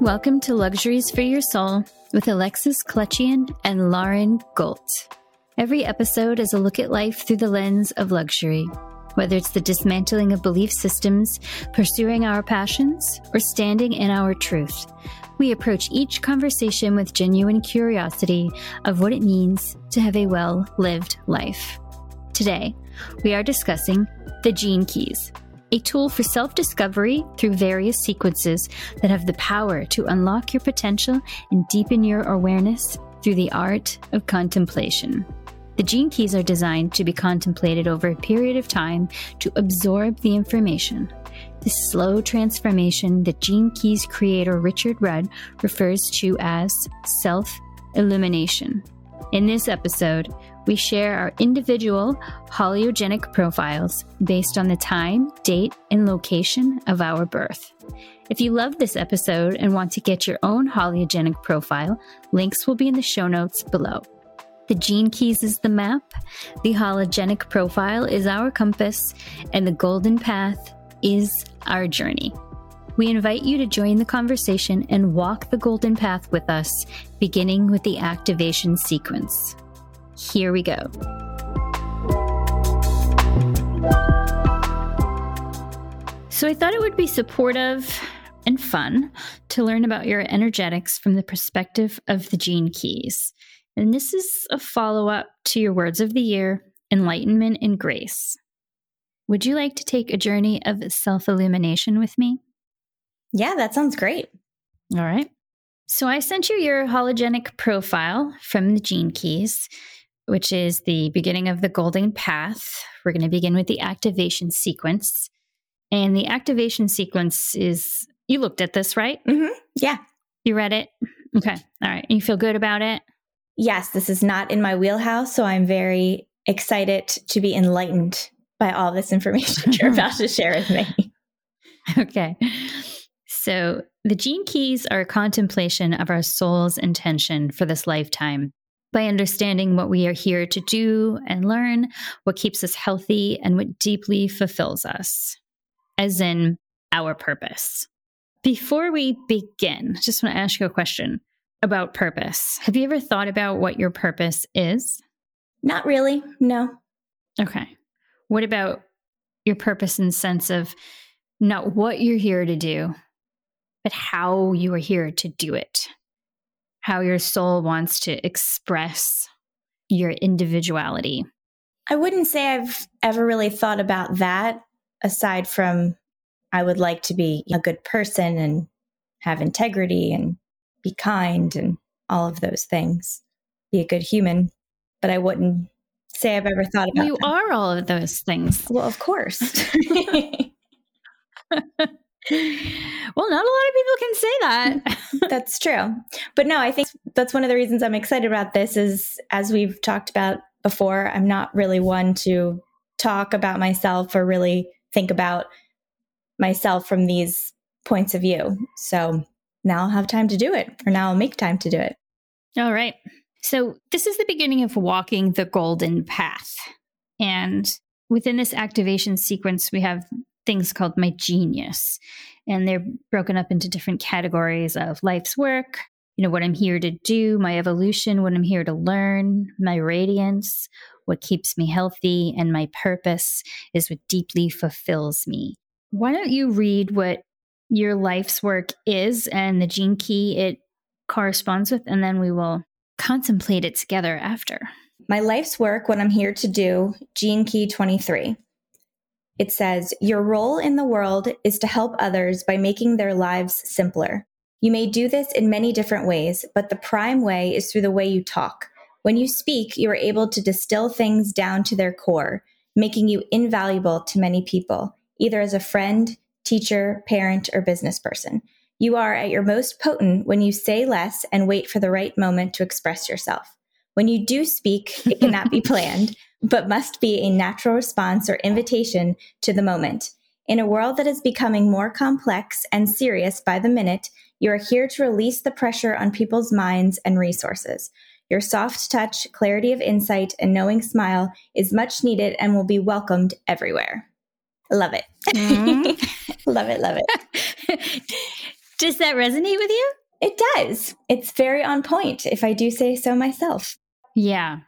Welcome to Luxuries for Your Soul with Alexis Kletjian and Lauren Golt. Every episode is a look at life through the lens of luxury. Whether it's the dismantling of belief systems, pursuing our passions, or standing in our truth, we approach each conversation with genuine curiosity of what it means to have a well lived life. Today, we are discussing the Gene Keys, a tool for self discovery through various sequences that have the power to unlock your potential and deepen your awareness through the art of contemplation. The gene keys are designed to be contemplated over a period of time to absorb the information. This slow transformation that Gene Keys creator Richard Rudd refers to as self illumination. In this episode, we share our individual hologenetic profiles based on the time, date, and location of our birth. If you love this episode and want to get your own hologenetic profile, links will be in the show notes below. The gene keys is the map, the hologenetic profile is our compass, and the golden path is our journey. We invite you to join the conversation and walk the golden path with us, beginning with the activation sequence. Here we go. So, I thought it would be supportive and fun to learn about your energetics from the perspective of the gene keys. And this is a follow up to your words of the year enlightenment and grace. Would you like to take a journey of self illumination with me? Yeah, that sounds great. All right. So I sent you your hologenetic profile from the Gene Keys which is the beginning of the golden path. We're going to begin with the activation sequence. And the activation sequence is you looked at this, right? Mm-hmm. Yeah. You read it? Okay. All right. You feel good about it? Yes, this is not in my wheelhouse. So I'm very excited to be enlightened by all this information you're about to share with me. Okay. So the gene keys are a contemplation of our soul's intention for this lifetime by understanding what we are here to do and learn, what keeps us healthy, and what deeply fulfills us, as in our purpose. Before we begin, I just want to ask you a question about purpose. Have you ever thought about what your purpose is? Not really, no. Okay. What about your purpose in sense of not what you're here to do, but how you are here to do it? How your soul wants to express your individuality? I wouldn't say I've ever really thought about that aside from I would like to be a good person and have integrity and be kind and all of those things, be a good human. But I wouldn't say I've ever thought about. You are all of those things. Well, of course. well, not a lot of people can say that. Mm, that's true. But no, I think that's one of the reasons I'm excited about this is as we've talked about before, I'm not really one to talk about myself or really think about myself from these points of view. So now I'll have time to do it, or now I'll make time to do it. All right. So this is the beginning of walking the golden path. And within this activation sequence, we have things called my genius. And they're broken up into different categories of life's work, you know, what I'm here to do, my evolution, what I'm here to learn, my radiance, what keeps me healthy, and my purpose is what deeply fulfills me. Why don't you read what your life's work is and the gene key it corresponds with, and then we will contemplate it together after. My life's work, what I'm here to do, Gene Key 23. It says, Your role in the world is to help others by making their lives simpler. You may do this in many different ways, but the prime way is through the way you talk. When you speak, you are able to distill things down to their core, making you invaluable to many people, either as a friend, teacher, parent, or business person. You are at your most potent when you say less and wait for the right moment to express yourself. When you do speak, it cannot be planned but must be a natural response or invitation to the moment. In a world that is becoming more complex and serious by the minute, you are here to release the pressure on people's minds and resources. Your soft touch, clarity of insight, and knowing smile is much needed and will be welcomed everywhere. Love it. Mm-hmm. love it. Love it. Does that resonate with you? It does. It's very on point, if I do say so myself. Yeah.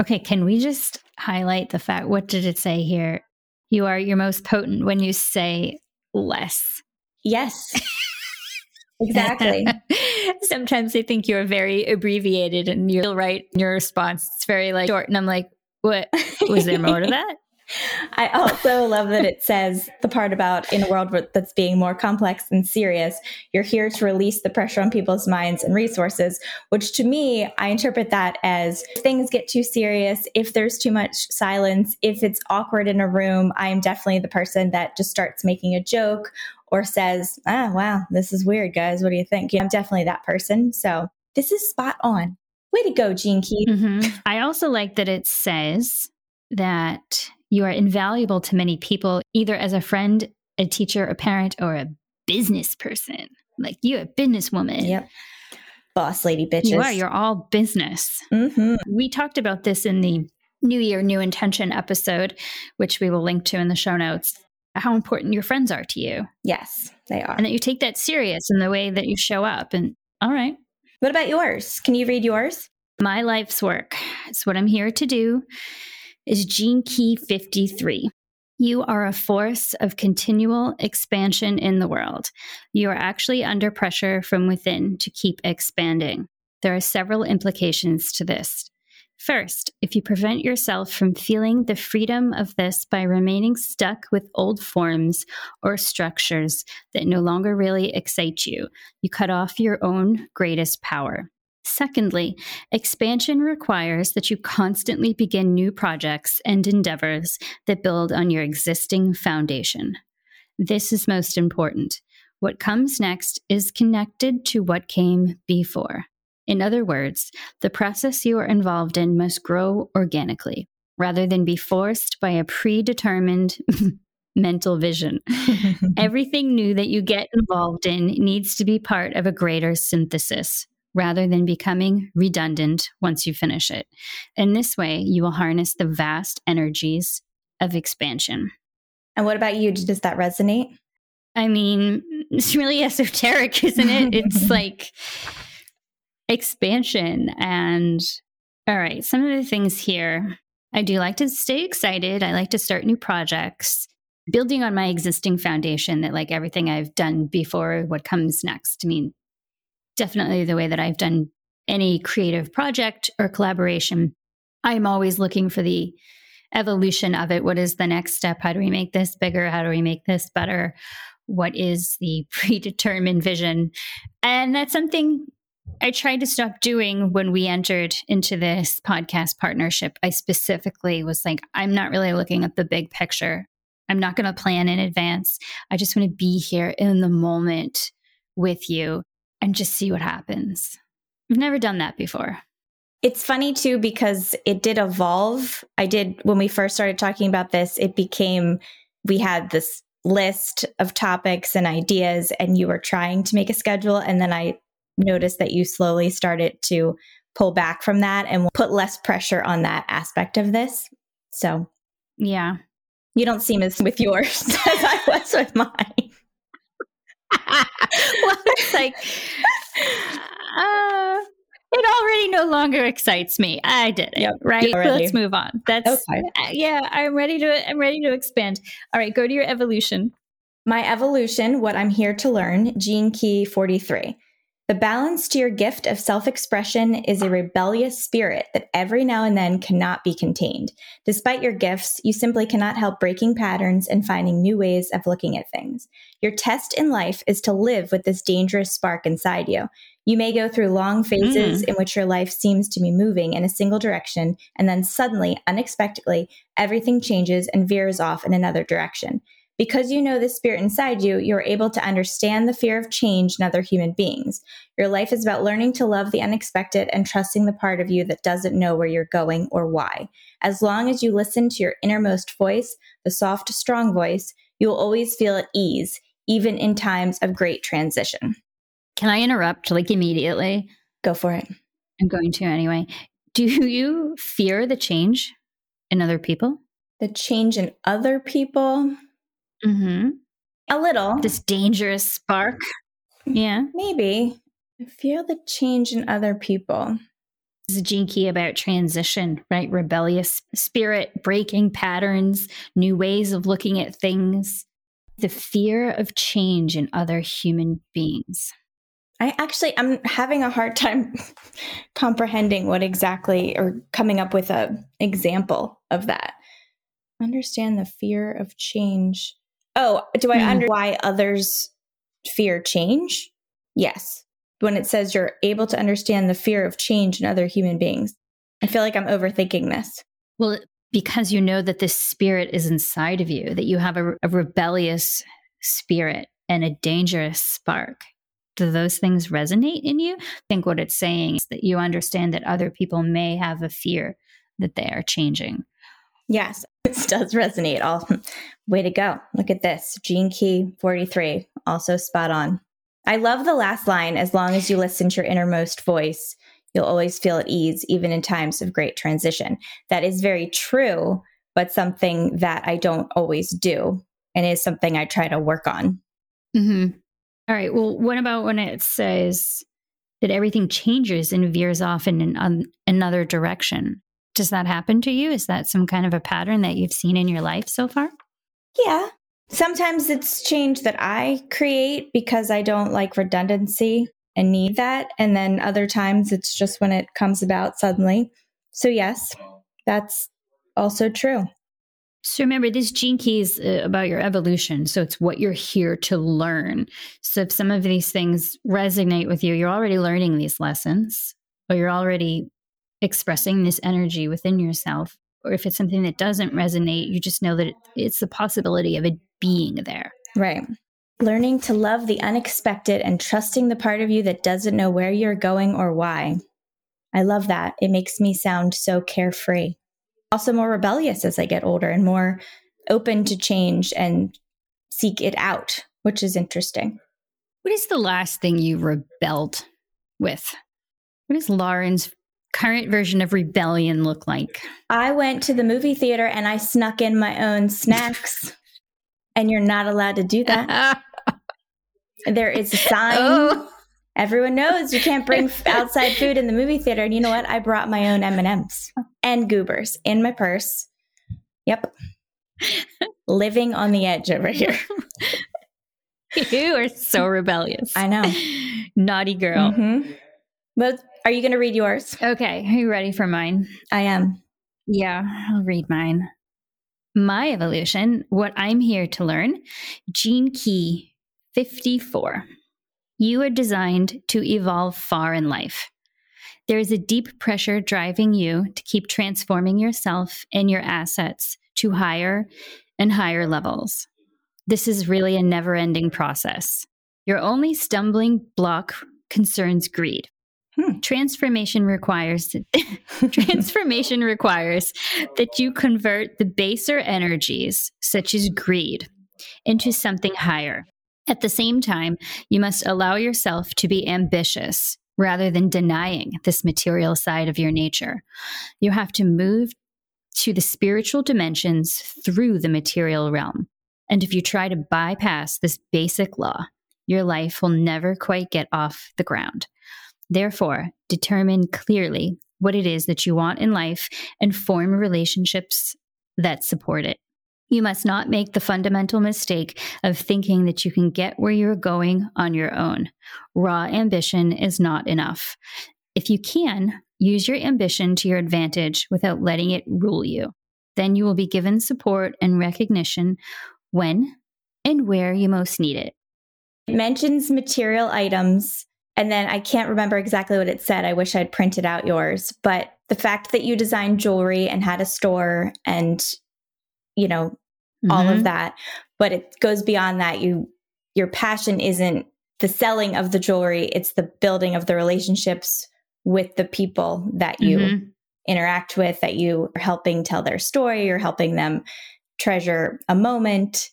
Okay. Can we just highlight the fact? What did it say here? You are your most potent when you say less. Yes. exactly. Sometimes I think you're very abbreviated and you'll write your response. It's very like short. And I'm like, what was there more to that? I also love that it says the part about in a world that's being more complex and serious, you're here to release the pressure on people's minds and resources, which to me, I interpret that as things get too serious, if there's too much silence, if it's awkward in a room, I am definitely the person that just starts making a joke or says, ah, wow, this is weird, guys. What do you think? I'm definitely that person. So this is spot on. Way to go, Gene Key. Mm-hmm. I also like that it says that you are invaluable to many people, either as a friend, a teacher, a parent, or a business person. Like you're a businesswoman. Yep. Boss lady bitches. You are. You're all business. Mm-hmm. We talked about this in the New Year, New Intention episode, which we will link to in the show notes. How important your friends are to you. Yes, they are. And that you take that serious in the way that you show up. And all right. What about yours? Can you read yours? My life's work. It's what I'm here to do is Gene Key 53. You are a force of continual expansion in the world. You are actually under pressure from within to keep expanding. There are several implications to this. First, if you prevent yourself from feeling the freedom of this by remaining stuck with old forms or structures that no longer really excite you, you cut off your own greatest power. Secondly, expansion requires that you constantly begin new projects and endeavors that build on your existing foundation. This is most important. What comes next is connected to what came before. In other words, the process you are involved in must grow organically rather than be forced by a predetermined mental vision. Everything new that you get involved in needs to be part of a greater synthesis rather than becoming redundant once you finish it. In this way, you will harness the vast energies of expansion. And what about you? Does that resonate? I mean, it's really esoteric, isn't it? It's like expansion. And all right, some of the things here I do like to stay excited. I like to start new projects, building on my existing foundation that, like everything I've done before, what comes next. I mean, definitely the way that I've done any creative project or collaboration. I'm always looking for the evolution of it. What is the next step? How do we make this bigger? How do we make this better? What is the predetermined vision? And that's something I tried to stop doing when we entered into this podcast partnership. I specifically was like, I'm not really looking at the big picture. I'm not going to plan in advance. I just want to be here in the moment with you and just see what happens. I've never done that before. It's funny too because it did evolve. I did when we first started talking about this, it became we had this list of topics and ideas and you were trying to make a schedule and then I noticed that you slowly started to pull back from that and put less pressure on that aspect of this. So, yeah. You don't seem as with yours as I was with mine. Well, it's like, uh, it already no longer excites me. I did it, yep, right? Let's move on. That's okay. uh, yeah. I'm ready to. I'm ready to expand. All right, go to your evolution. My evolution. What I'm here to learn. Gene Key 43. The balance to your gift of self expression is a rebellious spirit that every now and then cannot be contained. Despite your gifts, you simply cannot help breaking patterns and finding new ways of looking at things. Your test in life is to live with this dangerous spark inside you. You may go through long phases mm. in which your life seems to be moving in a single direction, and then suddenly, unexpectedly, everything changes and veers off in another direction. Because you know the spirit inside you, you're able to understand the fear of change in other human beings. Your life is about learning to love the unexpected and trusting the part of you that doesn't know where you're going or why. As long as you listen to your innermost voice, the soft, strong voice, you will always feel at ease, even in times of great transition. Can I interrupt like immediately? Go for it. I'm going to anyway. Do you fear the change in other people? The change in other people? Mm-hmm. A little. This dangerous spark. Yeah. Maybe. I feel the change in other people. This is about transition, right? Rebellious spirit, breaking patterns, new ways of looking at things, the fear of change in other human beings. I actually I'm having a hard time comprehending what exactly or coming up with a example of that. Understand the fear of change. Oh, do I mm. under why others fear change? Yes. When it says you're able to understand the fear of change in other human beings. I feel like I'm overthinking this. Well, because you know that this spirit is inside of you, that you have a, a rebellious spirit and a dangerous spark do those things resonate in you? I think what it's saying is that you understand that other people may have a fear that they are changing. Yes, this does resonate. All way to go. Look at this. Gene Key 43, also spot on. I love the last line as long as you listen to your innermost voice, you'll always feel at ease, even in times of great transition. That is very true, but something that I don't always do and is something I try to work on. Mm-hmm. All right. Well, what about when it says that everything changes and veers off in an, um, another direction? Does that happen to you? Is that some kind of a pattern that you've seen in your life so far? Yeah. Sometimes it's change that I create because I don't like redundancy and need that. And then other times it's just when it comes about suddenly. So, yes, that's also true. So remember, this gene key is uh, about your evolution. So it's what you're here to learn. So if some of these things resonate with you, you're already learning these lessons, or you're already expressing this energy within yourself. Or if it's something that doesn't resonate, you just know that it's the possibility of it being there. Right. Learning to love the unexpected and trusting the part of you that doesn't know where you're going or why. I love that. It makes me sound so carefree also more rebellious as I get older and more open to change and seek it out, which is interesting. What is the last thing you rebelled with? What is Lauren's current version of rebellion look like? I went to the movie theater and I snuck in my own snacks, and you're not allowed to do that. there is a sign. Oh. Everyone knows you can't bring outside food in the movie theater. And you know what? I brought my own M&Ms and goobers in my purse. Yep. Living on the edge over here. you are so rebellious. I know. Naughty girl. Mm-hmm. But are you going to read yours? Okay. Are you ready for mine? I am. Yeah, I'll read mine. My evolution, what I'm here to learn, Gene Key 54. You are designed to evolve far in life. There is a deep pressure driving you to keep transforming yourself and your assets to higher and higher levels. This is really a never ending process. Your only stumbling block concerns greed. Hmm. Transformation requires transformation requires that you convert the baser energies such as greed into something higher. At the same time, you must allow yourself to be ambitious rather than denying this material side of your nature. You have to move to the spiritual dimensions through the material realm. And if you try to bypass this basic law, your life will never quite get off the ground. Therefore, determine clearly what it is that you want in life and form relationships that support it. You must not make the fundamental mistake of thinking that you can get where you're going on your own. Raw ambition is not enough. If you can, use your ambition to your advantage without letting it rule you. Then you will be given support and recognition when and where you most need it. It mentions material items, and then I can't remember exactly what it said. I wish I'd printed out yours, but the fact that you designed jewelry and had a store and you know mm-hmm. all of mm-hmm. that but it goes beyond that you your passion isn't the selling of the jewelry it's the building of the relationships with the people that you mm-hmm. interact with that you are helping tell their story you're helping them treasure a moment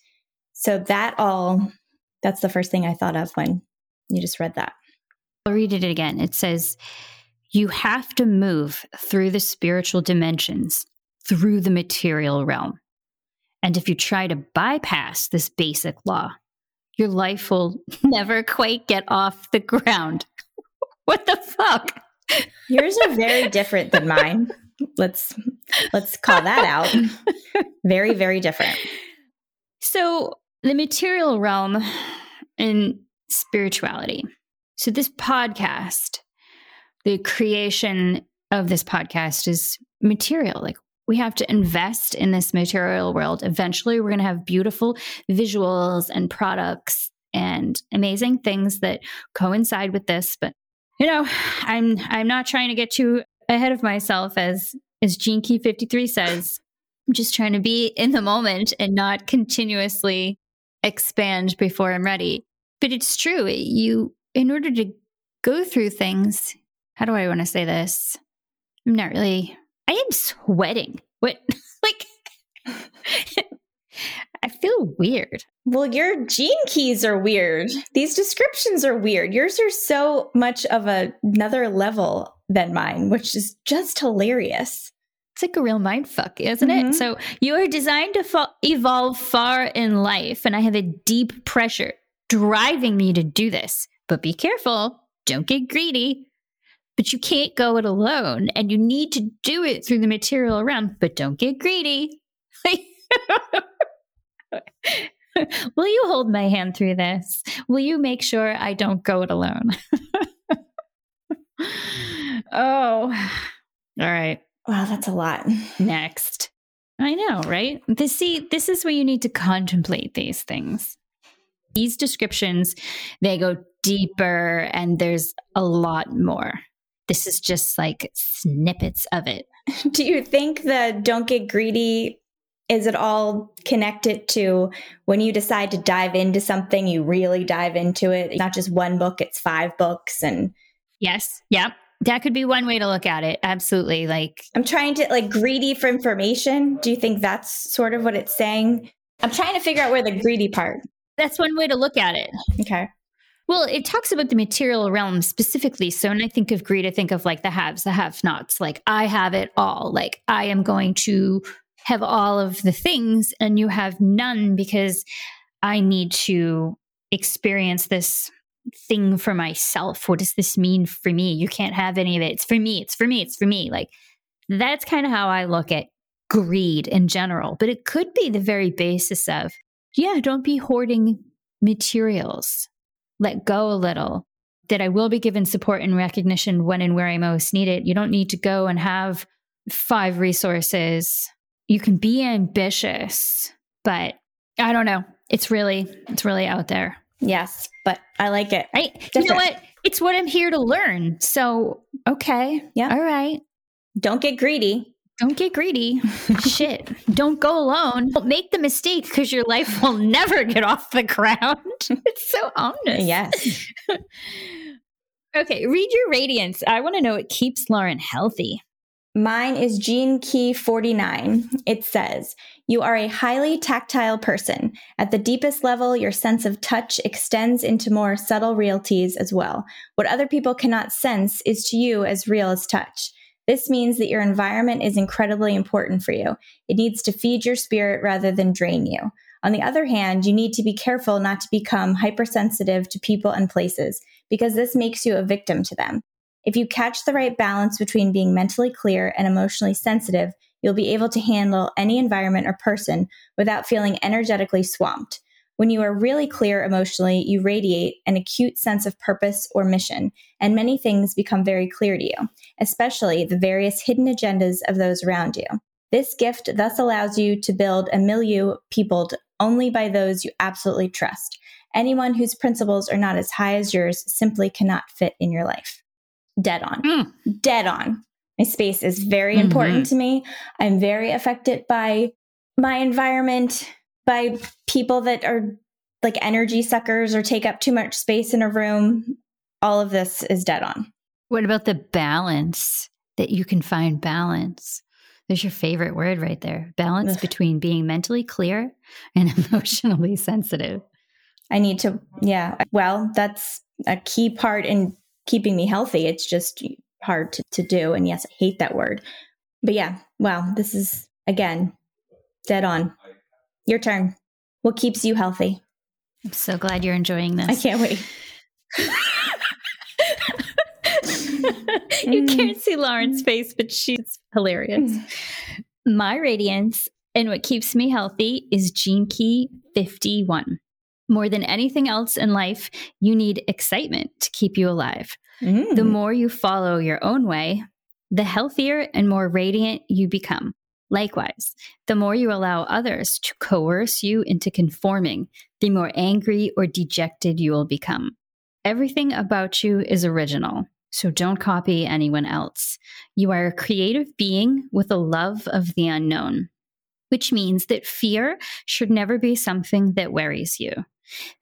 so that all that's the first thing i thought of when you just read that i'll read it again it says you have to move through the spiritual dimensions through the material realm and if you try to bypass this basic law, your life will never quite get off the ground. what the fuck? Yours are very different than mine. Let's let's call that out. Very very different. So, the material realm and spirituality. So, this podcast, the creation of this podcast is material. Like, we have to invest in this material world. Eventually, we're going to have beautiful visuals and products and amazing things that coincide with this. But you know, I'm I'm not trying to get too ahead of myself, as as Gene Key 53 says. I'm just trying to be in the moment and not continuously expand before I'm ready. But it's true. You, in order to go through things, how do I want to say this? I'm not really, I am sweating. What, like, I feel weird. Well, your gene keys are weird. These descriptions are weird. Yours are so much of a, another level than mine, which is just hilarious. It's like a real mind fuck, isn't mm-hmm. it? So you are designed to fa- evolve far in life, and I have a deep pressure driving me to do this. But be careful, don't get greedy. But you can't go it alone, and you need to do it through the material realm. But don't get greedy. Will you hold my hand through this? Will you make sure I don't go it alone? oh, all right. Wow, that's a lot. Next. I know, right? This see, this is where you need to contemplate these things. These descriptions, they go deeper and there's a lot more. This is just like snippets of it. Do you think the don't get greedy is it all connected to when you decide to dive into something, you really dive into it? Not just one book, it's five books and Yes. Yep. That could be one way to look at it. Absolutely. Like I'm trying to like greedy for information. Do you think that's sort of what it's saying? I'm trying to figure out where the greedy part. That's one way to look at it. Okay. Well, it talks about the material realm specifically. So when I think of greed, I think of like the haves, the have nots. Like I have it all. Like I am going to have all of the things and you have none because I need to experience this thing for myself. What does this mean for me? You can't have any of it. It's for me. It's for me. It's for me. Like that's kind of how I look at greed in general. But it could be the very basis of, yeah, don't be hoarding materials. Let go a little. That I will be given support and recognition when and where I most need it. You don't need to go and have five resources. You can be ambitious, but I don't know. It's really, it's really out there. Yes, but I like it. Right. Different. You know what? It's what I'm here to learn. So, okay. Yeah. All right. Don't get greedy. Don't get greedy. Shit. Don't go alone. Don't make the mistake because your life will never get off the ground. it's so ominous. Yes. okay. Read your radiance. I want to know what keeps Lauren healthy. Mine is Gene Key 49. It says, You are a highly tactile person. At the deepest level, your sense of touch extends into more subtle realties as well. What other people cannot sense is to you as real as touch. This means that your environment is incredibly important for you. It needs to feed your spirit rather than drain you. On the other hand, you need to be careful not to become hypersensitive to people and places because this makes you a victim to them. If you catch the right balance between being mentally clear and emotionally sensitive, you'll be able to handle any environment or person without feeling energetically swamped. When you are really clear emotionally, you radiate an acute sense of purpose or mission, and many things become very clear to you, especially the various hidden agendas of those around you. This gift thus allows you to build a milieu peopled only by those you absolutely trust. Anyone whose principles are not as high as yours simply cannot fit in your life dead on. Mm. Dead on. My space is very mm-hmm. important to me. I'm very affected by my environment, by people that are like energy suckers or take up too much space in a room. All of this is dead on. What about the balance that you can find balance? There's your favorite word right there balance Ugh. between being mentally clear and emotionally sensitive. I need to, yeah. Well, that's a key part in keeping me healthy. It's just hard to, to do. And yes, I hate that word. But yeah, wow, this is again dead on. Your turn. What keeps you healthy? I'm so glad you're enjoying this. I can't wait. you can't see Lauren's face, but she's hilarious. My radiance and what keeps me healthy is Gene Key 51. More than anything else in life, you need excitement to keep you alive. Mm. The more you follow your own way, the healthier and more radiant you become. Likewise, the more you allow others to coerce you into conforming, the more angry or dejected you will become. Everything about you is original, so don't copy anyone else. You are a creative being with a love of the unknown, which means that fear should never be something that worries you.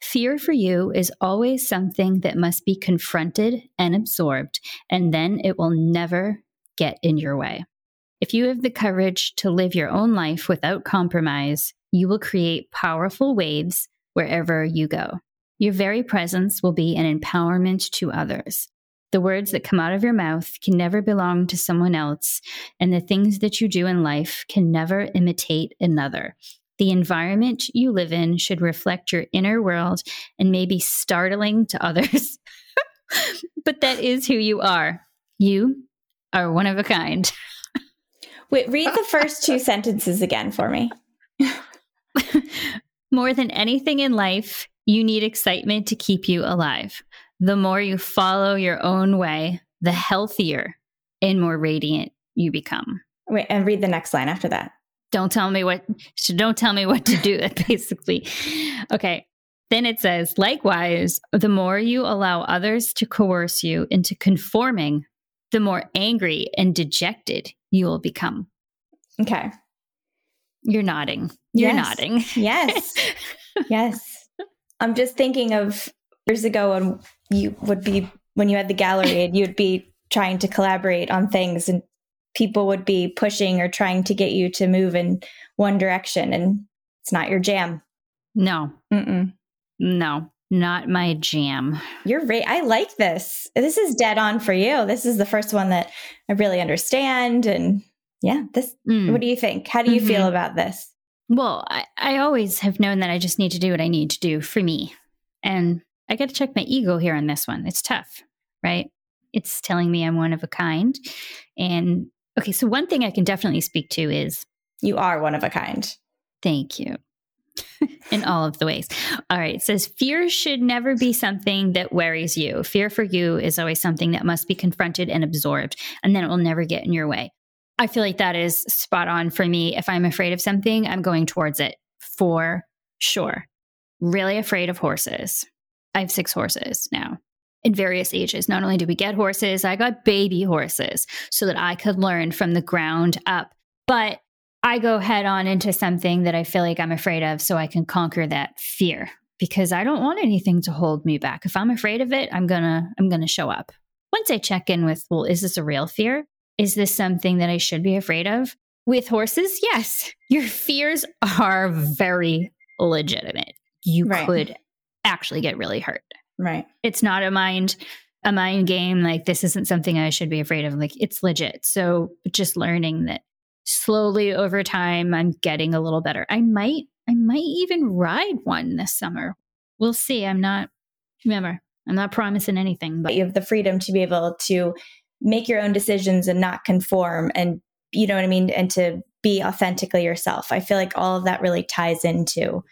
Fear for you is always something that must be confronted and absorbed, and then it will never get in your way. If you have the courage to live your own life without compromise, you will create powerful waves wherever you go. Your very presence will be an empowerment to others. The words that come out of your mouth can never belong to someone else, and the things that you do in life can never imitate another. The environment you live in should reflect your inner world and may be startling to others. but that is who you are. You are one of a kind. Wait, read the first two sentences again for me. more than anything in life, you need excitement to keep you alive. The more you follow your own way, the healthier and more radiant you become. Wait, and read the next line after that. Don't tell me what don't tell me what to do basically. Okay. Then it says, likewise, the more you allow others to coerce you into conforming, the more angry and dejected you will become. Okay. You're nodding. You're Yes. nodding. Yes. yes. I'm just thinking of years ago when you would be, when you had the gallery and you'd be trying to collaborate on things and people would be pushing or trying to get you to move in one direction and it's not your jam. No, Mm-mm. no, not my jam. You're right. I like this. This is dead on for you. This is the first one that I really understand. And yeah, this, Mm. what do you think? How do you feel Mhm. about this? Well, I, I always have known that I just need to do what I need to do for me. And I got to check my ego here on this one. It's tough, right? It's telling me I'm one of a kind. And okay, so one thing I can definitely speak to is You are one of a kind. thank you in all of the ways. All right, it says fear should never be something that worries you. Fear for you is always something that must be confronted and absorbed, and then it will never get in your way. I feel like that is spot on for me. If I'm afraid of something, I'm going towards it for sure. Really afraid of horses. I have six horses now in various ages. Not only did we get horses, I got baby horses so that I could learn from the ground up. But I go head on into something that I feel like I'm afraid of so I can conquer that fear because I don't want anything to hold me back. If I'm afraid of it, I'm going to I'm going to show up. Once I check in with, well, is this a real fear? Is this something that I should be afraid of? With horses, yes. Your fears are very legitimate. You Right. could actually get really hurt Right. it's not a mind a mind game like this isn't something i should be afraid of like it's legit so just learning that slowly over time i'm getting a little better. I might i might even ride one this summer. We'll see. I'm not remember i'm not promising anything but you have the freedom to be able to make your own decisions and not conform and you know what i mean and to be authentically yourself. I feel like all of that really ties into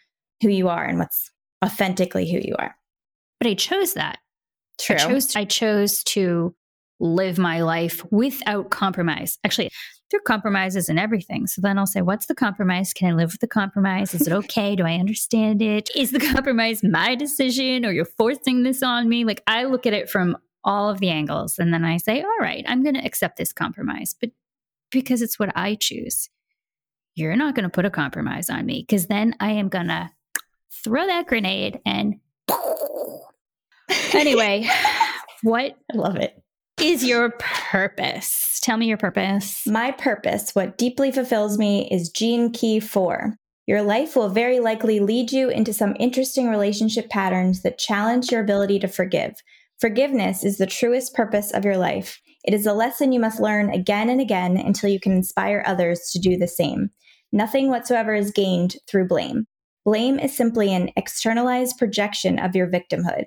who you are and what's authentically who you are. But i chose that. True. I chose I chose to live my life without compromise. Actually, there are compromises and everything. So then I'll say, what's the compromise? Can I live with the compromise? Is it okay? Do I understand it? Is the compromise my decision or you're forcing this on me? Like I look at it from all of the angles and then I say, all right, I'm going to accept this compromise, but because it's what I choose. You're not going to put a compromise on me because then I am going to throw that grenade and anyway, what i love it is your purpose? Tell me your purpose. my purpose what deeply fulfills me is gene key 4 your life will very likely lead you into some interesting relationship patterns that challenge your ability to forgive forgiveness is the truest purpose of your life it is a lesson you must learn again and again until you can inspire others to do the same nothing whatsoever is gained through blame Blame is simply an externalized projection of your victimhood.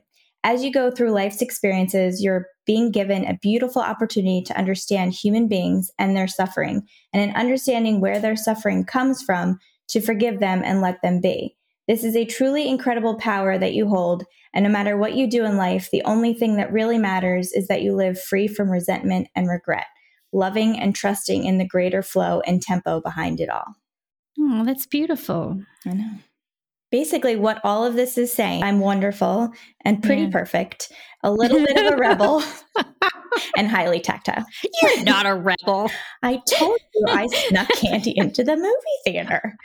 As you go through life's experiences, you're being given a beautiful opportunity to understand human beings and their suffering, and in understanding where their suffering comes from, to forgive them and let them be. This is a truly incredible power that you hold, and no matter what you do in life, the only thing that really matters is that you live free from resentment and regret, loving and trusting in the greater flow and tempo behind it all. Oh, that's beautiful. I know basically what all of this is saying i'm wonderful and pretty yeah. perfect a little bit of a rebel and highly tactile. You're not a rebel. I told you i snuck candy into the movie theater.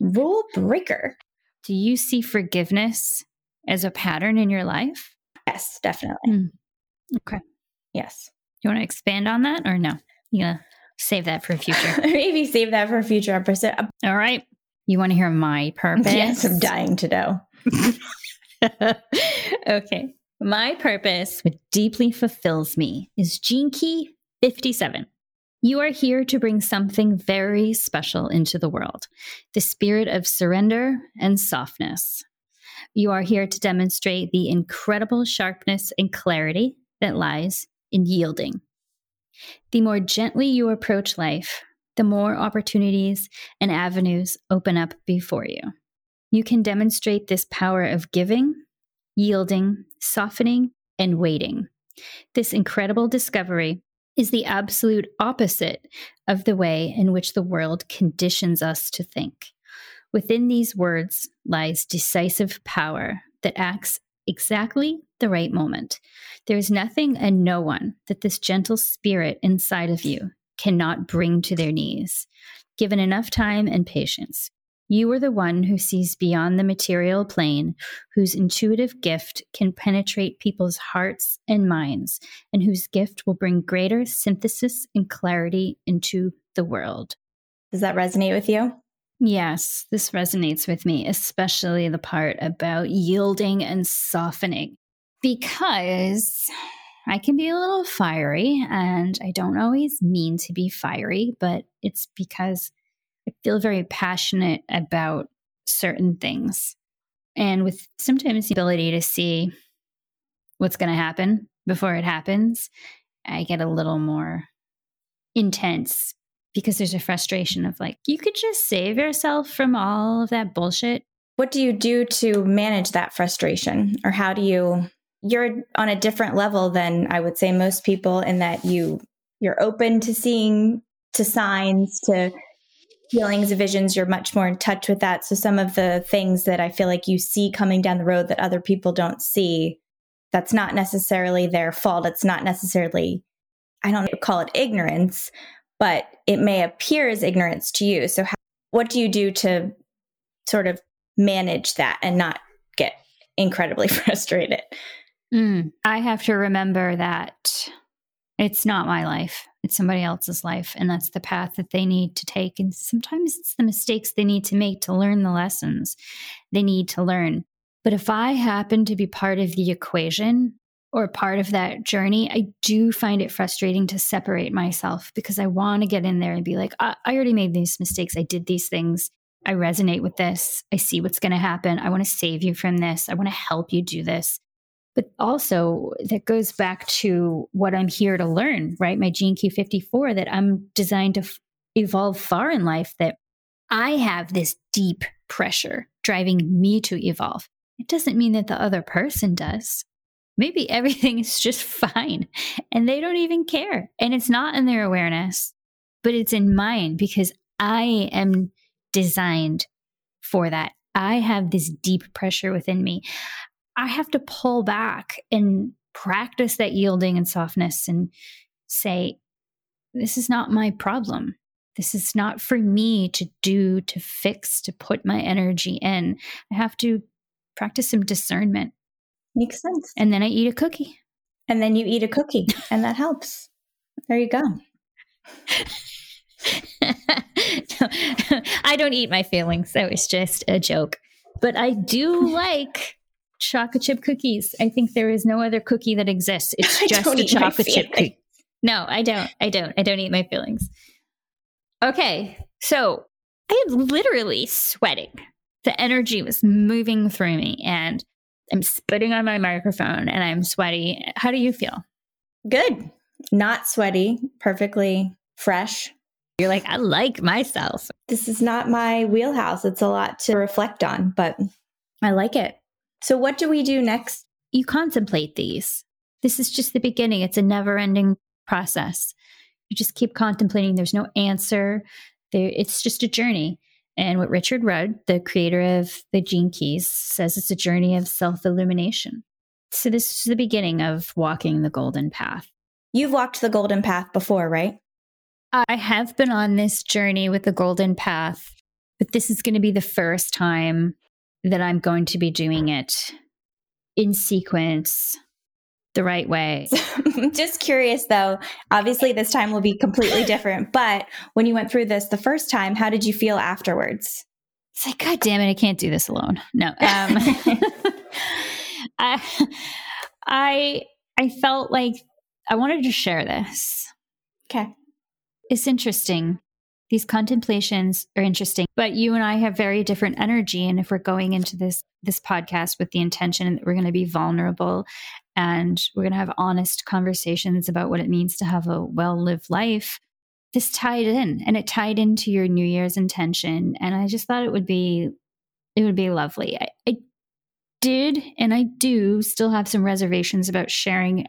Rule breaker. Do you see forgiveness as a pattern in your life? Yes definitely. Mm. okay. Yes. You want to expand on that or no? Yeah save that for a future? Maybe save that for a future episode. All right you want to hear my purpose? Yes, I'm dying to know. okay. My purpose, what deeply fulfills me, is Gene Key 57. You are here to bring something very special into the world the spirit of surrender and softness. You are here to demonstrate the incredible sharpness and clarity that lies in yielding. The more gently you approach life, the more opportunities and avenues open up before you. You can demonstrate this power of giving, yielding, softening, and waiting. This incredible discovery is the absolute opposite of the way in which the world conditions us to think. Within these words lies decisive power that acts exactly the right moment. There is nothing and no one that this gentle spirit inside of you cannot bring to their knees. Given enough time and patience, you are the one who sees beyond the material plane, whose intuitive gift can penetrate people's hearts and minds, and whose gift will bring greater synthesis and clarity into the world. Does that resonate with you? Yes, this resonates with me, especially the part about yielding and softening. Because I can be a little fiery, and I don't always mean to be fiery, but it's because I feel very passionate about certain things. And with sometimes the ability to see what's going to happen before it happens, I get a little more intense because there's a frustration of like, you could just save yourself from all of that bullshit. What do you do to manage that frustration? Or how do you you're on a different level than I would say most people in that you you're open to seeing to signs to feelings visions. You're much more in touch with that. So some of the things that I feel like you see coming down the road that other people don't see that's not necessarily their fault. It's not necessarily I don't call it ignorance but it may appear as ignorance to you. So how, what do you do to sort of manage that and not get incredibly frustrated Mm, I have to remember that it's not my life, it's somebody else's life. And that's the path that they need to take. And sometimes it's the mistakes they need to make to learn the lessons they need to learn. But if I happen to be part of the equation or part of that journey, I do find it frustrating to separate myself because I want to get in there and be like, I, I already made these mistakes. I did these things. I resonate with this. I see what's going to happen. I want to save you from this. I want to help you do this. But also, that goes back to what I'm here to learn, right? My Gene Key 54 that I'm designed to f- evolve far in life, that I have this deep pressure driving me to evolve. It doesn't mean that the other person does. Maybe everything is just fine and they don't even care. And it's not in their awareness, but it's in mine because I am designed for that. I have this deep pressure within me. I have to pull back and practice that yielding and softness and say, this is not my problem. This is not for me to do, to fix, to put my energy in. I have to practice some discernment. Makes sense. And then I eat a cookie. And then you eat a cookie, and that helps. There you go. I don't eat my feelings. That was just a joke. But I do like chocolate chip cookies. I think there is no other cookie that exists. It's just a chocolate chip cookie. No, I don't. I don't. I don't eat my feelings. Okay. So I am literally sweating the energy was moving through me and I'm spitting on my microphone and I'm sweaty. How do you feel? Good. Not sweaty, perfectly fresh. You're like, I like myself. This is not my wheelhouse. It's a lot to reflect on, but I like it. So, what do we do next? You contemplate these. This is just the beginning. It's a never ending process. You just keep contemplating. There's no answer. There, it's just a journey. And what Richard Rudd, the creator of the Gene Keys, says it's a journey of self illumination. So, this is the beginning of walking the golden path. You've walked the golden path before, right? I have been on this journey with the golden path, but this is going to be the first time that I'm going to be doing it in sequence the right way. Just curious though, obviously this time will be completely different, but when you went through this the first time, how did you feel afterwards? It's like, God damn it, I can't do this alone. No. Um, I, I, I felt like I wanted to share this. Okay. It's interesting. These contemplations are interesting, but you and I have very different energy. And if we're going into this this podcast with the intention that we're going to be vulnerable and we're going to have honest conversations about what it means to have a well lived life, this tied in and it tied into your New Year's intention. And I just thought it would be it would be lovely. I, I did and I do still have some reservations about sharing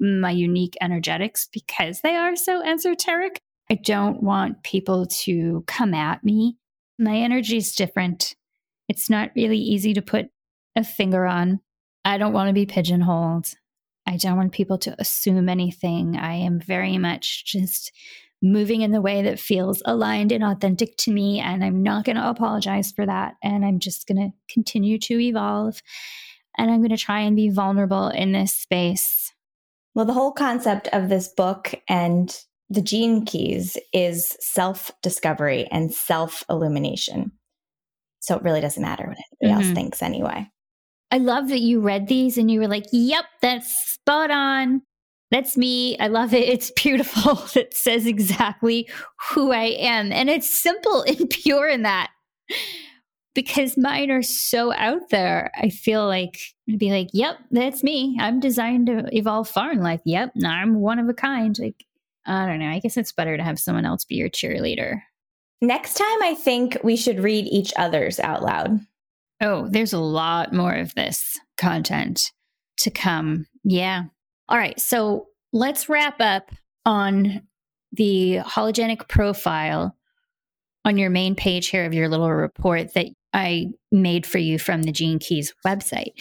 my unique energetics because they are so esoteric. I don't want people to come at me. My energy is different. It's not really easy to put a finger on. I don't want to be pigeonholed. I don't want people to assume anything. I am very much just moving in the way that feels aligned and authentic to me. And I'm not going to apologize for that. And I'm just going to continue to evolve. And I'm going to try and be vulnerable in this space. Well, the whole concept of this book and the gene keys is self discovery and self illumination. So it really doesn't matter what anybody mm-hmm. else thinks anyway. I love that you read these and you were like, yep, that's spot on. That's me. I love it. It's beautiful. It says exactly who I am. And it's simple and pure in that because mine are so out there. I feel like I'd be like, yep, that's me. I'm designed to evolve far in life. Yep, I'm one of a kind. Like, I don't know. I guess it's better to have someone else be your cheerleader. Next time, I think we should read each other's out loud. Oh, there's a lot more of this content to come. Yeah. All right. So let's wrap up on the hologenetic profile on your main page here of your little report that I made for you from the Gene Keys website.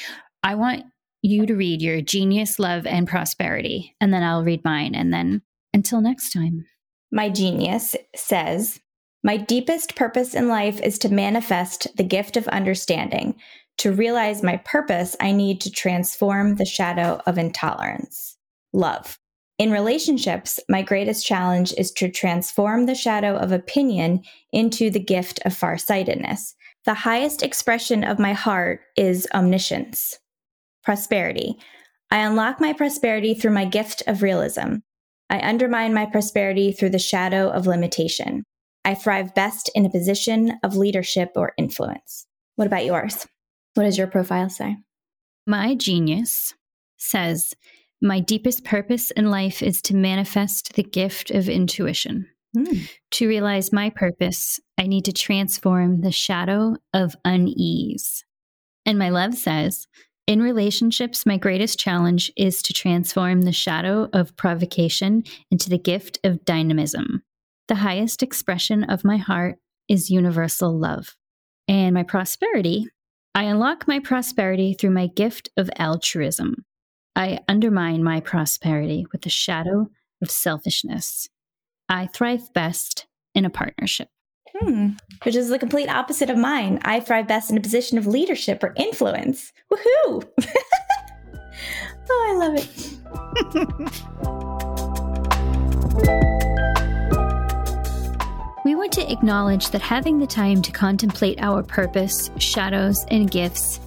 I want you to read your genius, love, and prosperity, and then I'll read mine. And then until next time. My genius says, My deepest purpose in life is to manifest the gift of understanding. To realize my purpose, I need to transform the shadow of intolerance. Love. In relationships, my greatest challenge is to transform the shadow of opinion into the gift of farsightedness. The highest expression of my heart is omniscience. Prosperity. I unlock my prosperity through my gift of realism. I undermine my prosperity through the shadow of limitation. I thrive best in a position of leadership or influence. What about yours? What does your profile say? My genius says, My deepest purpose in life is to manifest the gift of intuition. Mm. To realize my purpose, I need to transform the shadow of unease. And my love says, in relationships, my greatest challenge is to transform the shadow of provocation into the gift of dynamism. The highest expression of my heart is universal love. And my prosperity, I unlock my prosperity through my gift of altruism. I undermine my prosperity with the shadow of selfishness. I thrive best in a partnership. Hmm. Which is the complete opposite of mine. I thrive best in a position of leadership or influence. Woohoo! oh, I love it. we want to acknowledge that having the time to contemplate our purpose, shadows, and gifts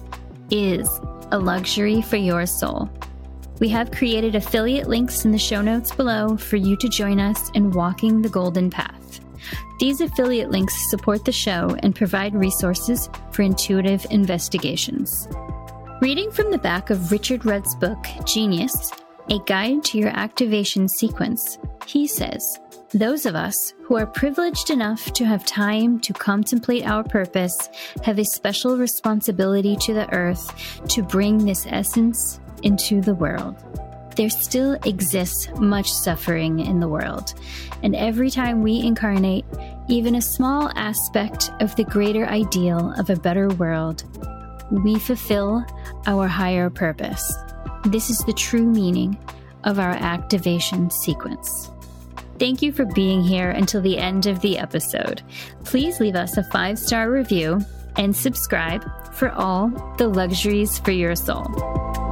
is a luxury for your soul. We have created affiliate links in the show notes below for you to join us in walking the golden path. These affiliate links support the show and provide resources for intuitive investigations. Reading from the back of Richard Rudd's book, Genius A Guide to Your Activation Sequence, he says, those of us who are privileged enough to have time to contemplate our purpose have a special responsibility to the earth to bring this essence into the world. There still exists much suffering in the world, and every time we incarnate even a small aspect of the greater ideal of a better world, we fulfill our higher purpose. This is the true meaning of our activation sequence. Thank you for being here until the end of the episode. Please leave us a five star review and subscribe for all the luxuries for your soul.